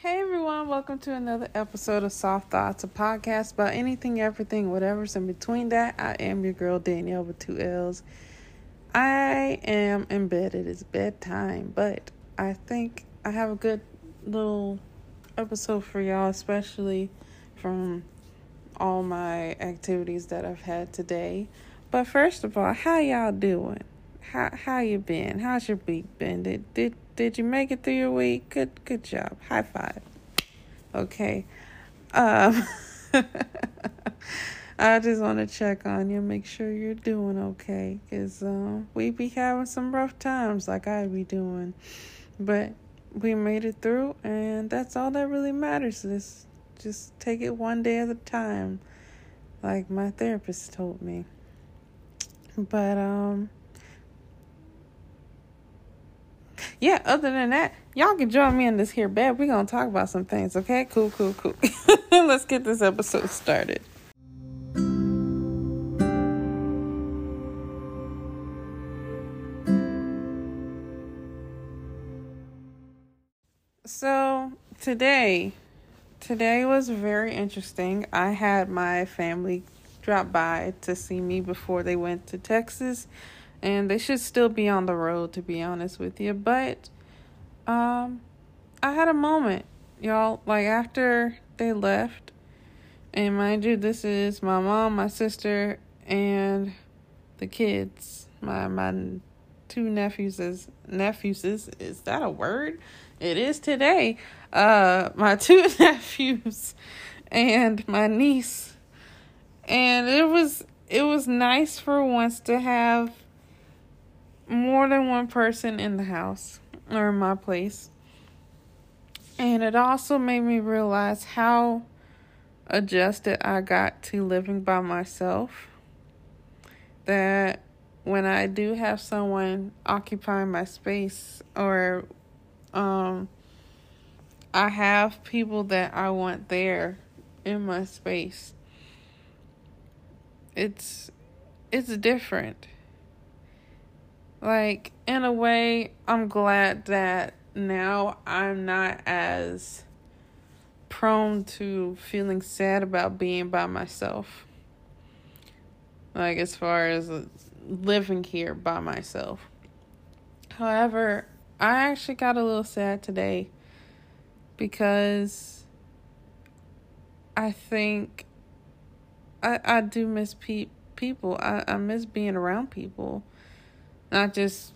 Hey everyone, welcome to another episode of Soft Thoughts, a podcast about anything, everything, whatever's in between that. I am your girl Danielle with two L's. I am in bed. It is bedtime, but I think I have a good little episode for y'all, especially from all my activities that I've had today. But first of all, how y'all doing? How how you been? How's your week been? Did did did you make it through your week? Good good job. High five. Okay. Um I just want to check on you, make sure you're doing okay, cause uh, we be having some rough times, like I be doing, but we made it through, and that's all that really matters. Is just take it one day at a time, like my therapist told me. But um, yeah. Other than that, y'all can join me in this here bed. We're gonna talk about some things. Okay, cool, cool, cool. Let's get this episode started. So today, today was very interesting. I had my family drop by to see me before they went to Texas, and they should still be on the road to be honest with you. But um, I had a moment, y'all. Like after they left, and mind you, this is my mom, my sister, and the kids. My my two nephews is nephews is is that a word? It is today. Uh, my two nephews and my niece, and it was it was nice for once to have more than one person in the house or in my place. And it also made me realize how adjusted I got to living by myself. That when I do have someone occupying my space or um I have people that I want there in my space. It's it's different. Like in a way, I'm glad that now I'm not as prone to feeling sad about being by myself. Like as far as living here by myself. However, I actually got a little sad today because I think I I do miss pe- people. I, I miss being around people. Not just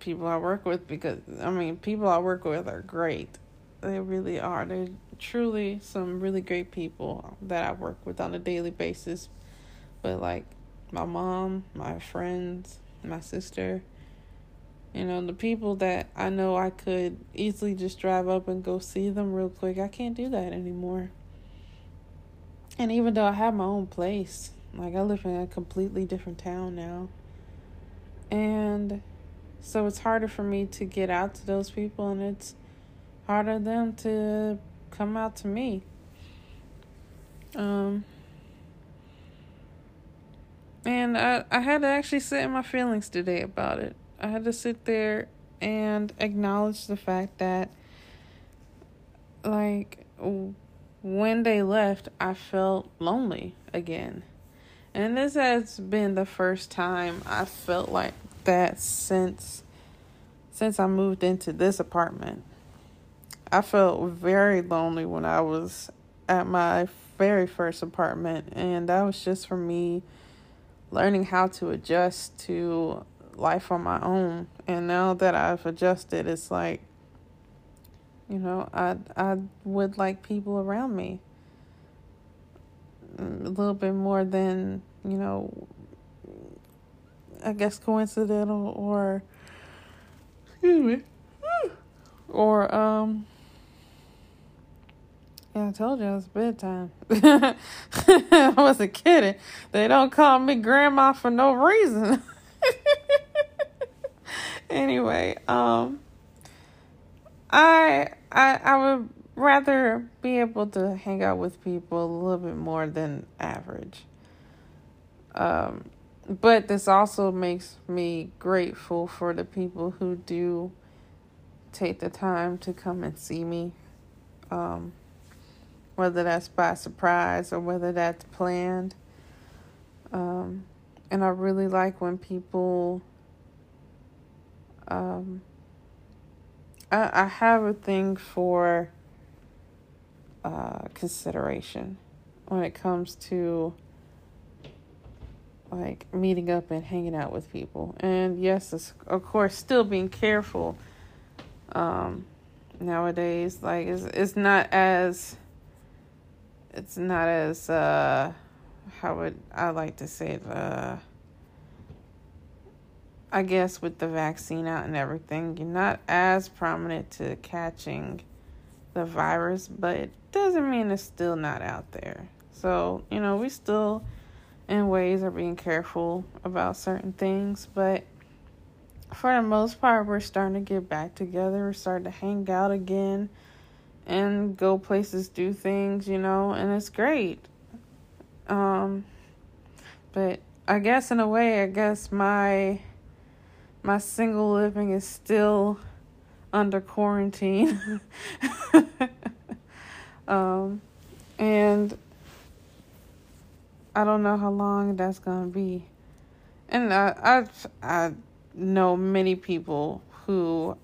people I work with because I mean people I work with are great. They really are. They're truly some really great people that I work with on a daily basis. But like my mom, my friends, my sister, you know, the people that I know I could easily just drive up and go see them real quick, I can't do that anymore. And even though I have my own place, like I live in a completely different town now. And so it's harder for me to get out to those people and it's harder them to come out to me. Um and I, I had to actually sit in my feelings today about it. I had to sit there and acknowledge the fact that, like, when they left, I felt lonely again. And this has been the first time I felt like that since since I moved into this apartment. I felt very lonely when I was at my very first apartment and that was just for me learning how to adjust to life on my own. And now that I've adjusted, it's like, you know, I I would like people around me a little bit more than you know. I guess coincidental or excuse me, or um. Yeah, I told you it's bedtime. I wasn't kidding. They don't call me grandma for no reason. anyway, um I I I would rather be able to hang out with people a little bit more than average. Um but this also makes me grateful for the people who do take the time to come and see me um, whether that's by surprise or whether that's planned. Um, and I really like when people. Um, I, I have a thing for uh, consideration when it comes to like meeting up and hanging out with people. And yes, of course, still being careful. Um, nowadays, like it's it's not as it's not as uh, how would I like to say it, uh, I guess with the vaccine out and everything, you're not as prominent to catching the virus, but it doesn't mean it's still not out there. So, you know, we still, in ways, are being careful about certain things, but for the most part, we're starting to get back together. We're starting to hang out again and go places, do things, you know, and it's great. Um, but I guess in a way, I guess my my single living is still under quarantine. um, and I don't know how long that's gonna be. And I I I know many people who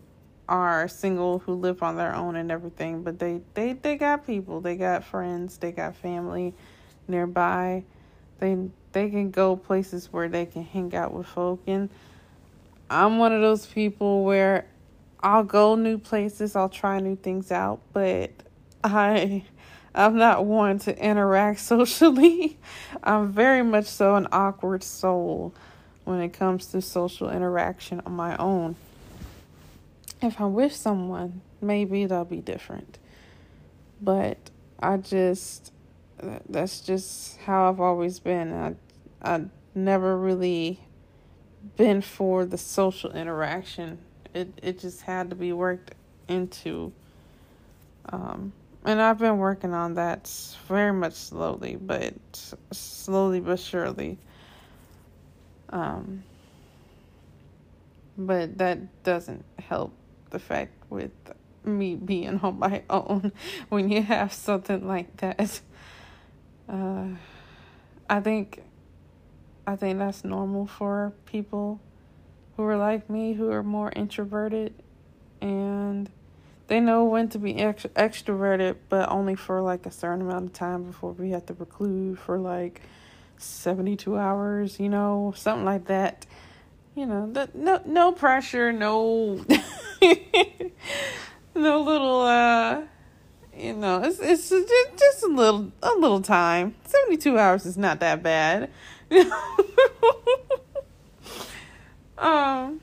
are single who live on their own and everything, but they they they got people, they got friends, they got family nearby. They they can go places where they can hang out with folk and I'm one of those people where I'll go new places, I'll try new things out, but I I'm not one to interact socially. I'm very much so an awkward soul when it comes to social interaction on my own. If I'm with someone, maybe that'll be different. But I just that's just how I've always been. I I never really been for the social interaction. It it just had to be worked into. Um, and I've been working on that very much slowly, but slowly but surely. Um, but that doesn't help the fact with me being on my own when you have something like that. Uh, I think I think that's normal for people who are like me, who are more introverted, and they know when to be ex- extroverted, but only for like a certain amount of time before we have to reclude for like 72 hours, you know, something like that. You know, the, no no pressure, no no little uh you know, it's it's just, just a little a little time. 72 hours is not that bad. um,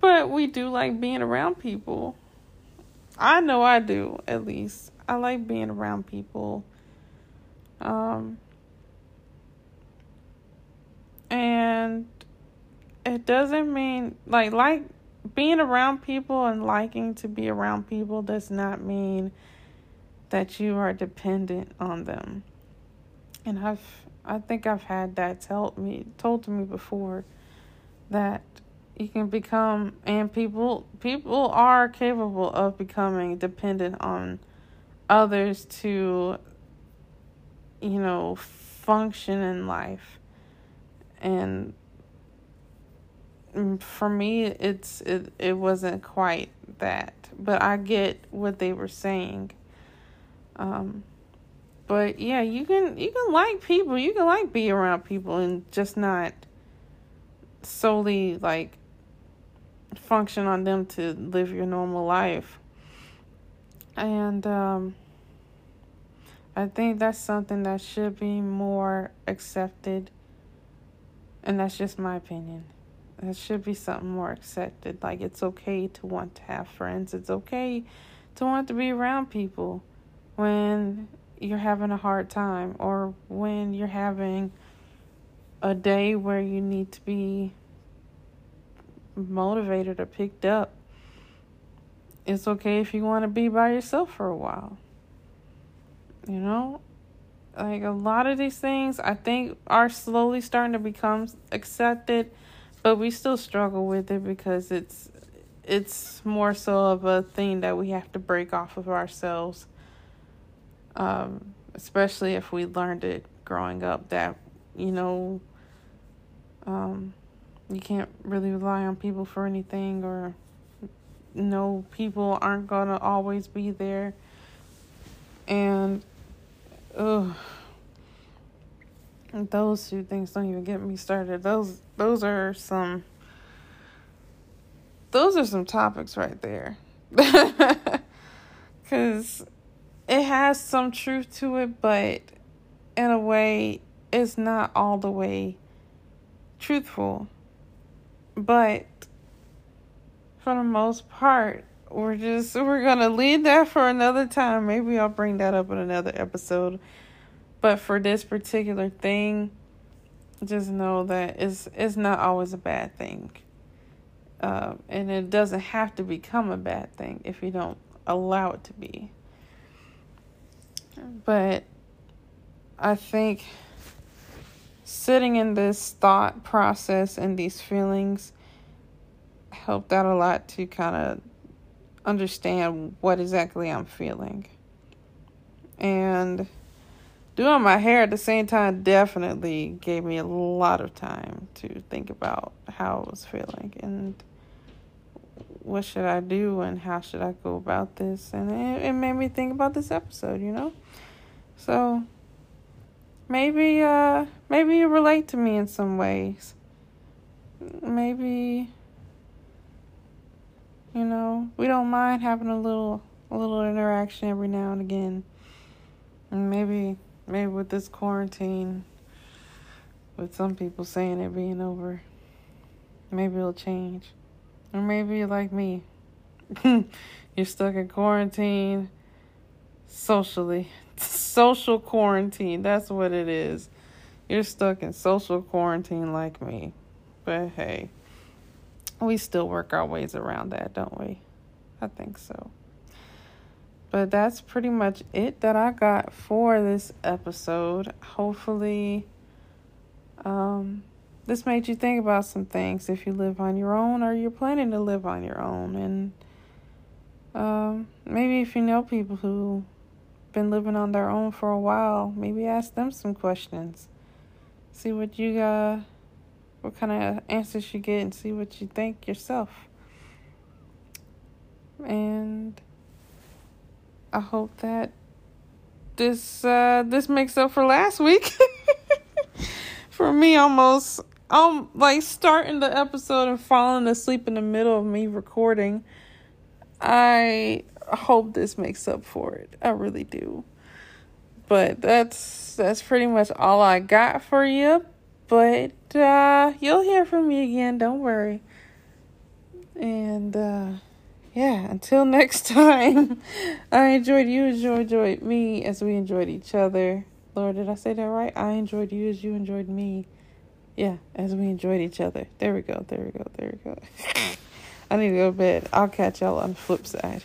but we do like being around people. I know I do, at least. I like being around people. Um, and it doesn't mean like like being around people and liking to be around people does not mean that you are dependent on them. And I've I think I've had that told me told to me before that you can become and people people are capable of becoming dependent on others to you know function in life and for me it's it, it wasn't quite that but i get what they were saying um but yeah, you can you can like people. You can like be around people and just not solely like function on them to live your normal life. And um I think that's something that should be more accepted. And that's just my opinion. That should be something more accepted. Like it's okay to want to have friends. It's okay to want to be around people when you're having a hard time or when you're having a day where you need to be motivated or picked up. It's okay if you want to be by yourself for a while. You know? Like a lot of these things I think are slowly starting to become accepted, but we still struggle with it because it's it's more so of a thing that we have to break off of ourselves. Um, especially if we learned it growing up that, you know, um, you can't really rely on people for anything or no people aren't gonna always be there. And ugh those two things don't even get me started. Those those are some those are some topics right there. Because it has some truth to it but in a way it's not all the way truthful but for the most part, we're just we're gonna leave that for another time. Maybe I'll bring that up in another episode. But for this particular thing, just know that it's it's not always a bad thing. Um, and it doesn't have to become a bad thing if you don't allow it to be. But I think sitting in this thought process and these feelings helped out a lot to kind of understand what exactly I'm feeling. And doing my hair at the same time definitely gave me a lot of time to think about how I was feeling and what should I do and how should I go about this. And it, it made me think about this episode, you know? So maybe uh maybe you relate to me in some ways. Maybe you know, we don't mind having a little a little interaction every now and again. And maybe maybe with this quarantine with some people saying it being over, maybe it'll change. Or maybe you're like me. you're stuck in quarantine socially. Social quarantine, that's what it is. You're stuck in social quarantine like me. But hey we still work our ways around that, don't we? I think so. But that's pretty much it that I got for this episode. Hopefully, um, this made you think about some things if you live on your own or you're planning to live on your own. And um, maybe if you know people who been living on their own for a while, maybe ask them some questions. See what you got what kind of answers you get and see what you think yourself. And I hope that this uh this makes up for last week. for me almost um like starting the episode and falling asleep in the middle of me recording. I hope this makes up for it. I really do. But that's that's pretty much all I got for you. But uh, you'll hear from me again, don't worry. And uh, yeah, until next time, I enjoyed you as you enjoyed me as we enjoyed each other. Lord, did I say that right? I enjoyed you as you enjoyed me. Yeah, as we enjoyed each other. There we go, there we go, there we go. I need to go to bed. I'll catch y'all on the flip side.